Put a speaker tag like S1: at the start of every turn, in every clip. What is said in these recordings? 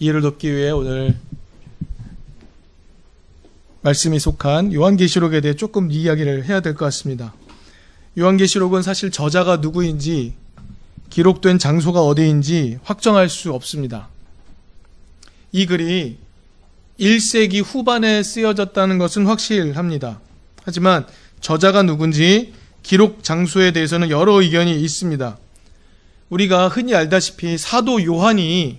S1: 이해를 돕기 위해 오늘 말씀이 속한 요한계시록에 대해 조금 이야기를 해야 될 것 같습니다. 요한계시록은 사실 저자가 누구인지 기록된 장소가 어디인지 확정할 수 없습니다. 이 글이 1세기 후반에 쓰여졌다는 것은 확실합니다. 하지만 저자가 누군지 기록 장소에 대해서는 여러 의견이 있습니다. 우리가 흔히 알다시피 사도 요한이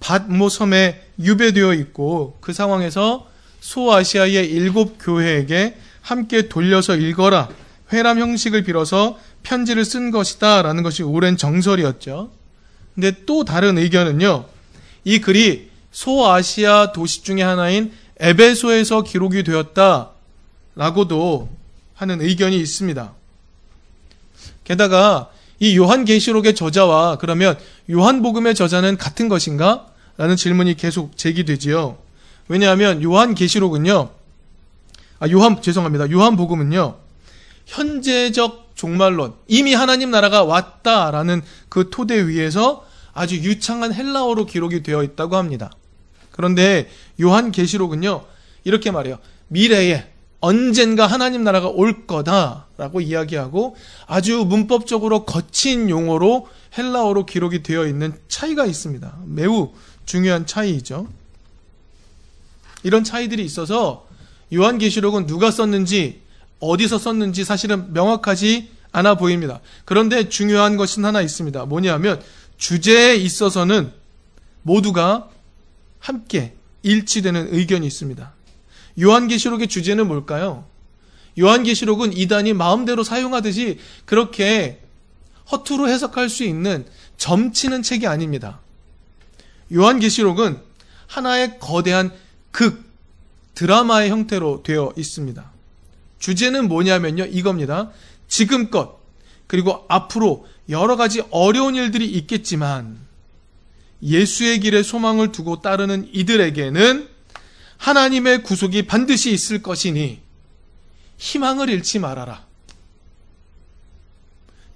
S1: 밧모 섬에 유배되어 있고 그 상황에서 소아시아의 일곱 교회에게 함께 돌려서 읽어라 회람 형식을 빌어서 편지를 쓴 것이다 라는 것이 오랜 정설이었죠. 근데 또 다른 의견은요. 이 글이 소아시아 도시 중의 하나인 에베소에서 기록이 되었다 라고도 하는 의견이 있습니다. 게다가 이 요한계시록의 저자와 그러면 요한복음의 저자는 같은 것인가? 라는 질문이 계속 제기되지요. 왜냐하면 요한계시록은요. 아, 요한, 죄송합니다. 요한복음은요. 현재적 종말론, 이미 하나님 나라가 왔다라는 그 토대 위에서 아주 유창한 헬라어로 기록이 되어 있다고 합니다. 그런데 요한계시록은요. 이렇게 말해요. 미래에 언젠가 하나님 나라가 올 거다라고 이야기하고 아주 문법적으로 거친 용어로 헬라어로 기록이 되어 있는 차이가 있습니다. 매우 중요한 차이이죠. 이런 차이들이 있어서 요한계시록은 누가 썼는지 어디서 썼는지 사실은 명확하지 않아 보입니다. 그런데 중요한 것은 하나 있습니다. 뭐냐면 주제에 있어서는 모두가 함께 일치되는 의견이 있습니다. 요한계시록의 주제는 뭘까요? 요한계시록은 이단이 마음대로 사용하듯이 그렇게 허투루 해석할 수 있는 점치는 책이 아닙니다. 요한계시록은 하나의 거대한 극, 드라마의 형태로 되어 있습니다. 주제는 뭐냐면요. 이겁니다. 지금껏, 그리고 앞으로 여러 가지 어려운 일들이 있겠지만, 예수의 길에 소망을 두고 따르는 이들에게는 하나님의 구속이 반드시 있을 것이니 희망을 잃지 말아라.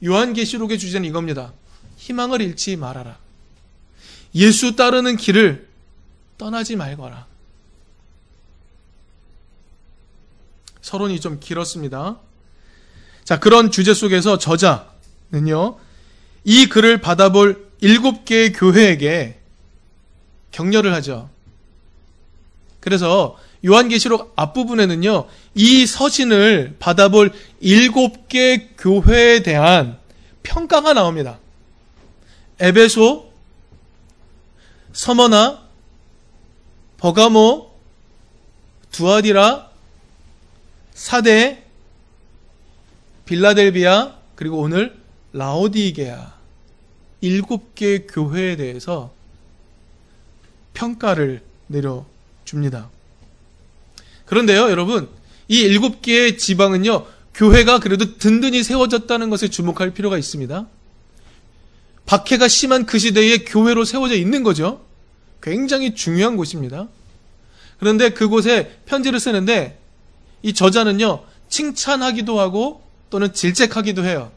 S1: 요한계시록의 주제는 이겁니다. 희망을 잃지 말아라. 예수 따르는 길을 떠나지 말거라. 서론이 좀 길었습니다. 자, 그런 주제 속에서 저자는요, 이 글을 받아볼 일곱 개의 교회에게 격려를 하죠. 그래서 요한계시록 앞부분에는요, 이 서신을 받아볼 일곱 개 교회에 대한 평가가 나옵니다. 에베소, 서머나, 버가모, 두아디라, 사대, 빌라델비아, 그리고 오늘 라오디게아 일곱 개 교회에 대해서 평가를 내려 줍니다. 그런데요, 여러분, 이 일곱 개의 지방은요, 교회가 그래도 든든히 세워졌다는 것에 주목할 필요가 있습니다. 박해가 심한 그 시대에 교회로 세워져 있는 거죠. 굉장히 중요한 곳입니다. 그런데 그곳에 편지를 쓰는데 이 저자는요, 칭찬하기도 하고 또는 질책하기도 해요.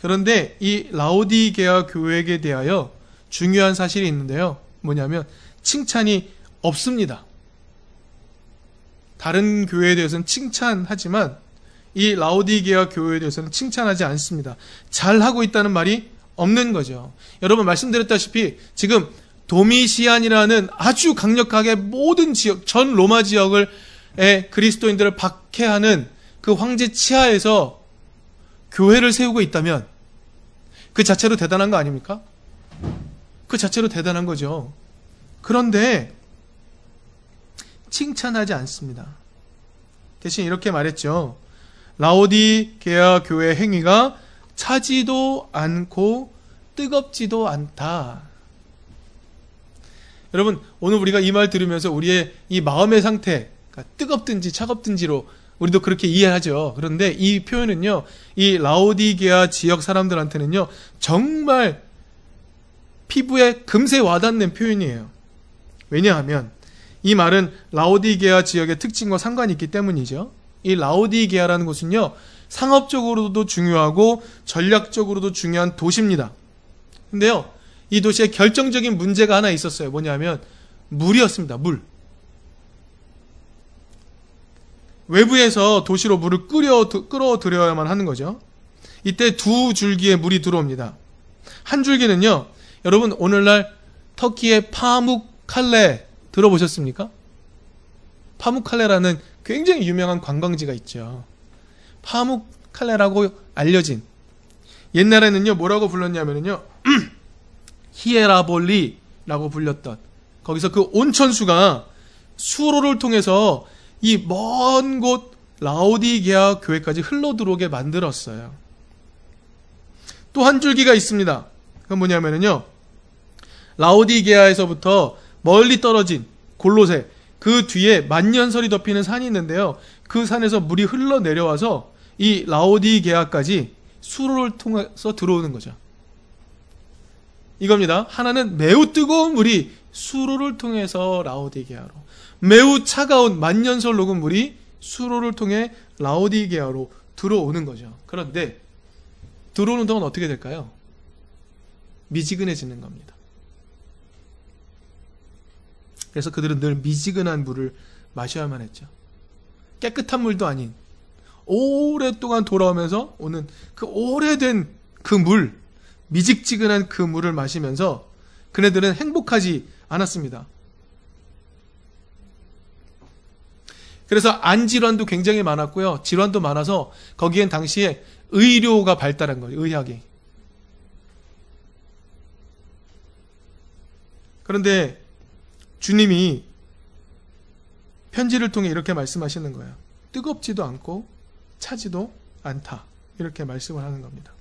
S1: 그런데 이 라오디게아 교회에 대하여 중요한 사실이 있는데요. 뭐냐면 칭찬이 없습니다. 다른 교회에 대해서는 칭찬하지만 이 라오디게아 교회에 대해서는 칭찬하지 않습니다. 잘하고 있다는 말이 없는 거죠. 여러분 말씀드렸다시피 지금 도미시안이라는 아주 강력하게 모든 지역, 전 로마 지역을 그리스도인들을 박해하는 그 황제 치하에서 교회를 세우고 있다면 그 자체로 대단한 거 아닙니까? 그 자체로 대단한 거죠. 그런데 칭찬하지 않습니다. 대신 이렇게 말했죠. 라오디게아 교회 행위가 차지도 않고 뜨겁지도 않다. 여러분, 오늘 우리가 이 말 들으면서 우리의 이 마음의 상태, 그러니까 뜨겁든지 차갑든지로 우리도 그렇게 이해하죠. 그런데 이 표현은요, 이 라오디게아 지역 사람들한테는요, 정말 피부에 금세 와닿는 표현이에요. 왜냐하면 이 말은 라오디게아 지역의 특징과 상관이 있기 때문이죠. 이 라오디게아라는 곳은요, 상업적으로도 중요하고 전략적으로도 중요한 도시입니다. 근데요, 이 도시에 결정적인 문제가 하나 있었어요. 뭐냐면 물이었습니다. 물. 외부에서 도시로 물을 끓여 끌어들여야만 하는 거죠. 이때 두 줄기의 물이 들어옵니다. 한 줄기는요. 여러분 오늘날 터키의 파묵 칼레 들어보셨습니까? 파묵칼레라는 굉장히 유명한 관광지가 있죠. 파묵칼레라고 알려진 옛날에는요 뭐라고 불렀냐면요 히에라볼리라고 불렸던 거기서 그 온천수가 수로를 통해서 이 먼 곳 라오디게아 교회까지 흘러 들어오게 만들었어요. 또 한 줄기가 있습니다. 그건 뭐냐면요. 라오디게아에서부터 멀리 떨어진 골로새 그 뒤에 만년설이 덮이는 산이 있는데요. 그 산에서 물이 흘러 내려와서 이 라오디게아까지 수로를 통해서 들어오는 거죠. 이겁니다. 하나는 매우 뜨거운 물이 수로를 통해서 라오디게아로, 매우 차가운 만년설 녹은 물이 수로를 통해 라오디게아로 들어오는 거죠. 그런데 들어오는 동안 어떻게 될까요? 미지근해지는 겁니다. 그래서 그들은 늘 미지근한 물을 마셔야만 했죠. 깨끗한 물도 아닌 오랫동안 돌아오면서 오는 그 오래된 그 물, 미직지근한 그 물을 마시면서 그네들은 행복하지 않았습니다. 그래서 안 질환도 굉장히 많았고요. 질환도 많아서 거기엔 당시에 의료가 발달한 거예요. 의학이. 그런데 주님이 편지를 통해 이렇게 말씀하시는 거예요. 뜨겁지도 않고 차지도 않다. 이렇게 말씀을 하는 겁니다.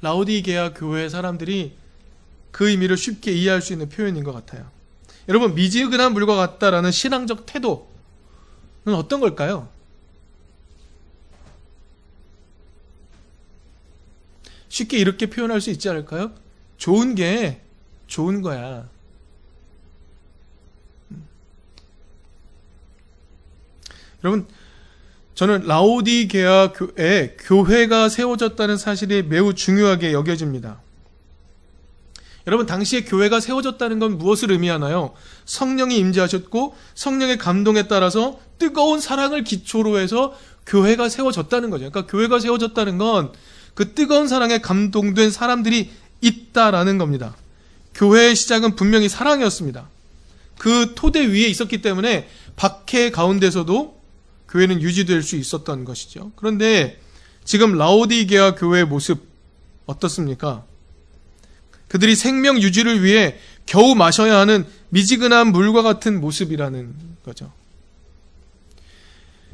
S1: 라우디게아 교회 사람들이 그 의미를 쉽게 이해할 수 있는 표현인 것 같아요. 여러분, 미지근한 물과 같다라는 신앙적 태도는 어떤 걸까요? 쉽게 이렇게 표현할 수 있지 않을까요? 좋은 게 좋은 거야. 음. 여러분, 저는 라오디게아 교회 교회가 세워졌다는 사실이 매우 중요하게 여겨집니다. 여러분 당시에 교회가 세워졌다는 건 무엇을 의미하나요? 성령이 임재하셨고 성령의 감동에 따라서 뜨거운 사랑을 기초로 해서 교회가 세워졌다는 거죠. 그러니까 교회가 세워졌다는 건 그 뜨거운 사랑에 감동된 사람들이 있다라는 겁니다. 교회의 시작은 분명히 사랑이었습니다. 그 토대 위에 있었기 때문에 박해 가운데서도 교회는 유지될 수 있었던 것이죠. 그런데 지금 라오디게아 교회의 모습 어떻습니까? 그들이 생명 유지를 위해 겨우 마셔야 하는 미지근한 물과 같은 모습이라는 거죠.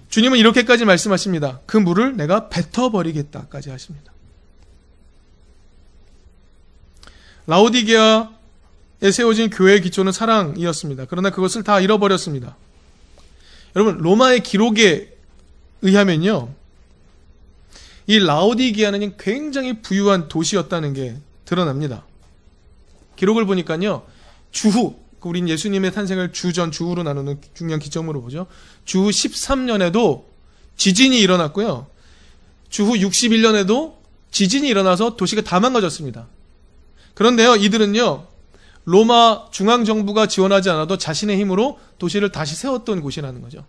S1: 주님은 이렇게까지 말씀하십니다. 그 물을 내가 뱉어버리겠다까지 하십니다. 라오디게아에 세워진 교회의 기초는 사랑이었습니다. 그러나 그것을 다 잃어버렸습니다. 여러분 로마의 기록에 의하면요. 이 라오디게아는 굉장히 부유한 도시였다는 게 드러납니다. 기록을 보니까요. 주후 그 우린 예수님의 탄생을 주전 주후로 나누는 중요한 기점으로 보죠. 주후 13년에도 지진이 일어났고요. 주후 61년에도 지진이 일어나서 도시가 다 망가졌습니다. 그런데요, 이들은요, 로마 중앙정부가 지원하지 않아도 자신의 힘으로 도시를 다시 세웠던 곳이라는 거죠.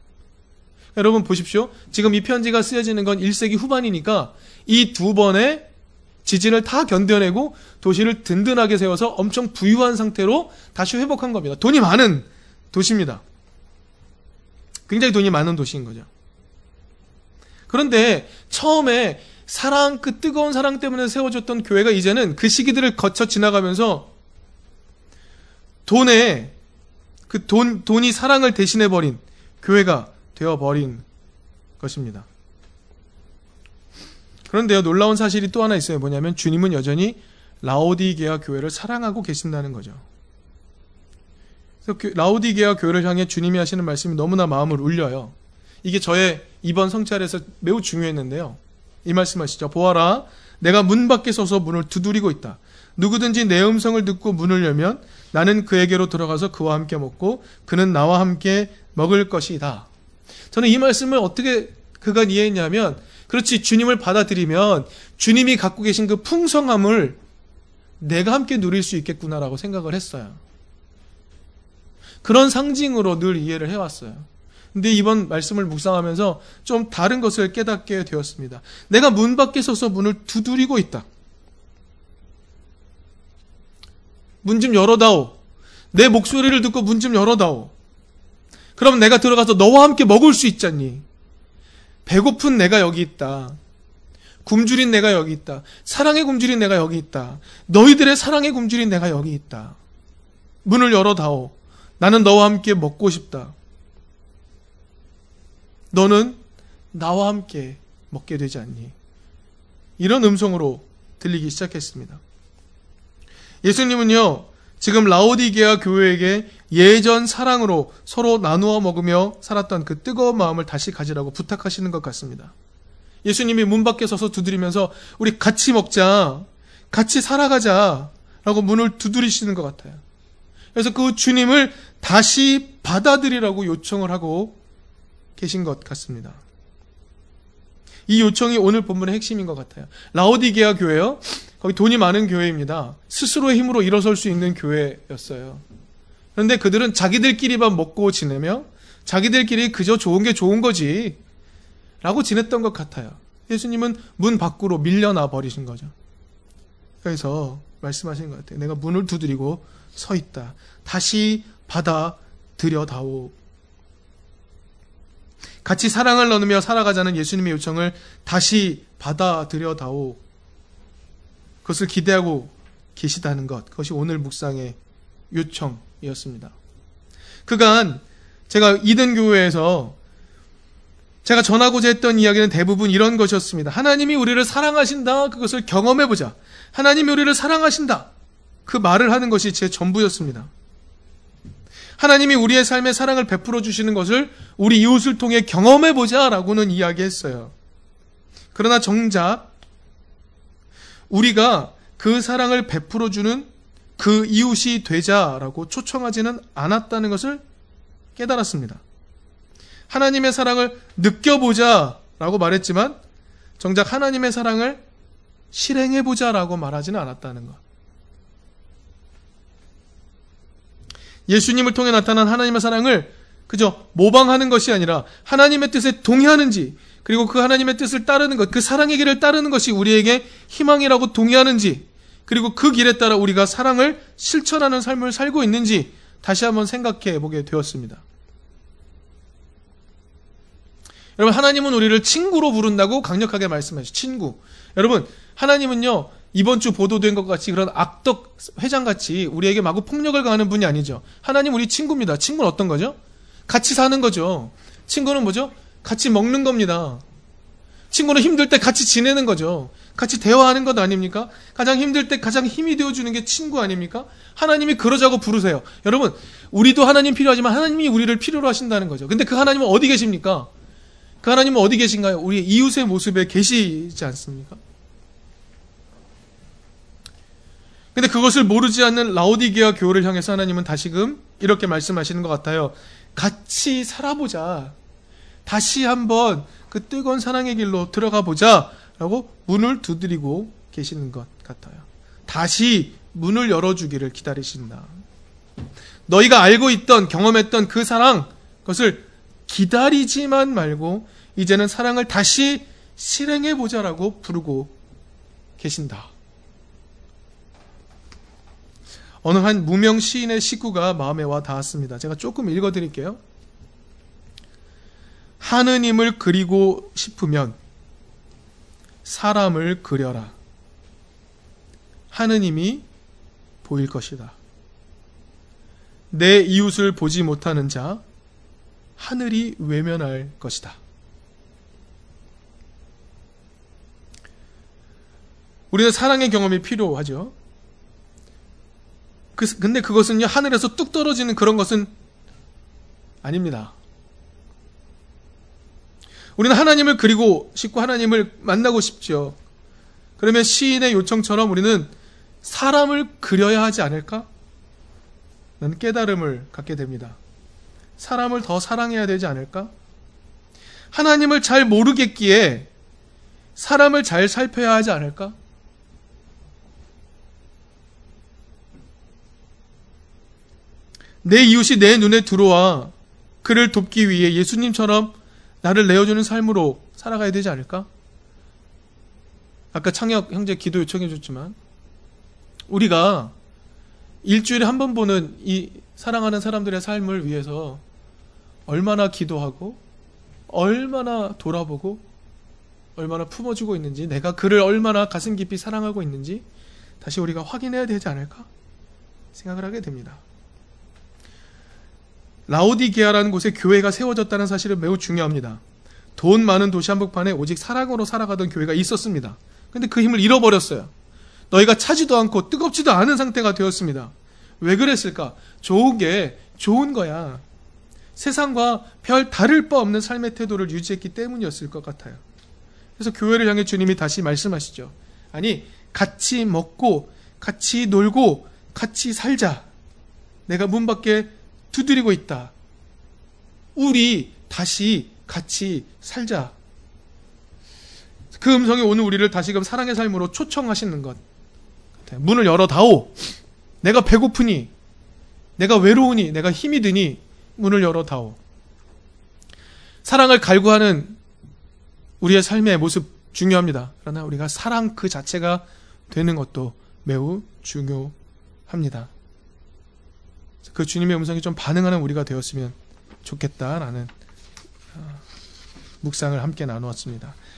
S1: 여러분 보십시오. 지금 이 편지가 쓰여지는 건 1세기 후반이니까 이 두 번의 지진을 다 견뎌내고 도시를 든든하게 세워서 엄청 부유한 상태로 다시 회복한 겁니다. 돈이 많은 도시입니다. 굉장히 돈이 많은 도시인 거죠. 그런데 처음에 사랑, 그 뜨거운 사랑 때문에 세워졌던 교회가 이제는 그 시기들을 거쳐 지나가면서 돈에 그 돈, 돈이 사랑을 대신해 버린 교회가 되어 버린 것입니다. 그런데요, 놀라운 사실이 또 하나 있어요. 뭐냐면 주님은 여전히 라오디게아 교회를 사랑하고 계신다는 거죠. 그래서 라오디게아 교회를 향해 주님이 하시는 말씀이 너무나 마음을 울려요. 이게 저의 이번 성찰에서 매우 중요했는데요. 이 말씀하시죠. 보아라, 내가 문 밖에 서서 문을 두드리고 있다. 누구든지 내 음성을 듣고 문을 열면 나는 그에게로 들어가서 그와 함께 먹고 그는 나와 함께 먹을 것이다. 저는 이 말씀을 어떻게 그가 이해했냐면 그렇지 주님을 받아들이면 주님이 갖고 계신 그 풍성함을 내가 함께 누릴 수 있겠구나라고 생각을 했어요. 그런 상징으로 늘 이해를 해왔어요. 근데 이번 말씀을 묵상하면서 좀 다른 것을 깨닫게 되었습니다. 내가 문 밖에 서서 문을 두드리고 있다. 문 좀 열어다오. 내 목소리를 듣고 문 좀 열어다오. 그럼 내가 들어가서 너와 함께 먹을 수 있잖니. 배고픈 내가 여기 있다. 굶주린 내가 여기 있다. 사랑의 굶주린 내가 여기 있다. 너희들의 사랑의 굶주린 내가 여기 있다. 문을 열어다오. 나는 너와 함께 먹고 싶다. 너는 나와 함께 먹게 되지 않니? 이런 음성으로 들리기 시작했습니다. 예수님은요, 지금 라오디게아 교회에게 예전 사랑으로 서로 나누어 먹으며 살았던 그 뜨거운 마음을 다시 가지라고 부탁하시는 것 같습니다. 예수님이 문 밖에 서서 두드리면서 우리 같이 먹자, 같이 살아가자 라고 문을 두드리시는 것 같아요. 그래서 그 주님을 다시 받아들이라고 요청을 하고 계신 것 같습니다. 이 요청이 오늘 본문의 핵심인 것 같아요. 라오디게아 교회요. 거기 돈이 많은 교회입니다. 스스로의 힘으로 일어설 수 있는 교회였어요. 그런데 그들은 자기들끼리만 먹고 지내며 자기들끼리 그저 좋은 게 좋은 거지 라고 지냈던 것 같아요. 예수님은 문 밖으로 밀려나 버리신 거죠. 그래서 말씀하신 것 같아요. 내가 문을 두드리고 서 있다. 다시 받아 들여다오. 같이 사랑을 나누며 살아가자는 예수님의 요청을 다시 받아들여다오. 그것을 기대하고 계시다는 것. 그것이 오늘 묵상의 요청이었습니다. 그간 제가 이든 교회에서 제가 전하고자 했던 이야기는 대부분 이런 것이었습니다. 하나님이 우리를 사랑하신다. 그것을 경험해보자. 하나님이 우리를 사랑하신다. 그 말을 하는 것이 제 전부였습니다. 하나님이 우리의 삶에 사랑을 베풀어 주시는 것을 우리 이웃을 통해 경험해 보자라고는 이야기했어요. 그러나 정작 우리가 그 사랑을 베풀어 주는 그 이웃이 되자라고 초청하지는 않았다는 것을 깨달았습니다. 하나님의 사랑을 느껴보자라고 말했지만 정작 하나님의 사랑을 실행해보자라고 말하지는 않았다는 것. 예수님을 통해 나타난 하나님의 사랑을 그저 모방하는 것이 아니라 하나님의 뜻에 동의하는지 그리고 그 하나님의 뜻을 따르는 것, 그 사랑의 길을 따르는 것이 우리에게 희망이라고 동의하는지 그리고 그 길에 따라 우리가 사랑을 실천하는 삶을 살고 있는지 다시 한번 생각해 보게 되었습니다. 여러분, 하나님은 우리를 친구로 부른다고 강력하게 말씀하시죠. 친구. 여러분, 하나님은요, 이번 주 보도된 것 같이 그런 악덕 회장 같이 우리에게 마구 폭력을 가하는 분이 아니죠. 하나님 우리 친구입니다. 친구는 어떤 거죠? 같이 사는 거죠. 친구는 뭐죠? 같이 먹는 겁니다. 친구는 힘들 때 같이 지내는 거죠. 같이 대화하는 것 아닙니까? 가장 힘들 때 가장 힘이 되어주는 게 친구 아닙니까? 하나님이 그러자고 부르세요. 여러분, 우리도 하나님 필요하지만 하나님이 우리를 필요로 하신다는 거죠. 근데 그 하나님은 어디 계십니까? 그 하나님은 어디 계신가요? 우리 이웃의 모습에 계시지 않습니까? 근데 그것을 모르지 않는 라오디게아 교회를 향해서 하나님은 다시금 이렇게 말씀하시는 것 같아요. 같이 살아보자. 다시 한번 그 뜨거운 사랑의 길로 들어가 보자. 라고 문을 두드리고 계시는 것 같아요. 다시 문을 열어주기를 기다리신다. 너희가 알고 있던, 경험했던 그 사랑, 그것을 기다리지만 말고, 이제는 사랑을 다시 실행해보자라고 부르고 계신다. 어느 한 무명 시인의 식구가 마음에 와 닿았습니다. 제가 조금 읽어드릴게요. 하느님을 그리고 싶으면 사람을 그려라. 하느님이 보일 것이다. 내 이웃을 보지 못하는 자, 하늘이 외면할 것이다. 우리는 사랑의 경험이 필요하죠. 그, 근데 그것은요, 하늘에서 뚝 떨어지는 그런 것은 아닙니다. 우리는 하나님을 그리고 싶고 하나님을 만나고 싶죠. 그러면 시인의 요청처럼 우리는 사람을 그려야 하지 않을까? 는 깨달음을 갖게 됩니다. 사람을 더 사랑해야 되지 않을까? 하나님을 잘 모르겠기에 사람을 잘 살펴야 하지 않을까? 내 이웃이 내 눈에 들어와 그를 돕기 위해 예수님처럼 나를 내어주는 삶으로 살아가야 되지 않을까? 아까 창혁 형제 기도 요청해 줬지만 우리가 일주일에 한 번 보는 이 사랑하는 사람들의 삶을 위해서 얼마나 기도하고 얼마나 돌아보고 얼마나 품어주고 있는지 내가 그를 얼마나 가슴 깊이 사랑하고 있는지 다시 우리가 확인해야 되지 않을까 생각을 하게 됩니다. 라오디게아라는 곳에 교회가 세워졌다는 사실은 매우 중요합니다. 돈 많은 도시 한복판에 오직 사랑으로 살아가던 교회가 있었습니다. 근데 그 힘을 잃어버렸어요. 너희가 차지도 않고 뜨겁지도 않은 상태가 되었습니다. 왜 그랬을까? 좋은 게 좋은 거야. 세상과 별 다를 바 없는 삶의 태도를 유지했기 때문이었을 것 같아요. 그래서 교회를 향해 주님이 다시 말씀하시죠. 아니, 같이 먹고, 같이 놀고, 같이 살자. 내가 문 밖에 두드리고 있다. 우리 다시 같이 살자. 그 음성이 오늘 우리를 다시금 사랑의 삶으로 초청하시는 것. 문을 열어다오. 내가 배고프니, 내가 외로우니, 내가 힘이 드니, 문을 열어다오. 사랑을 갈구하는 우리의 삶의 모습 중요합니다. 그러나 우리가 사랑 그 자체가 되는 것도 매우 중요합니다. 그 주님의 음성이 좀 반응하는 우리가 되었으면 좋겠다라는 어, 묵상을 함께 나누었습니다.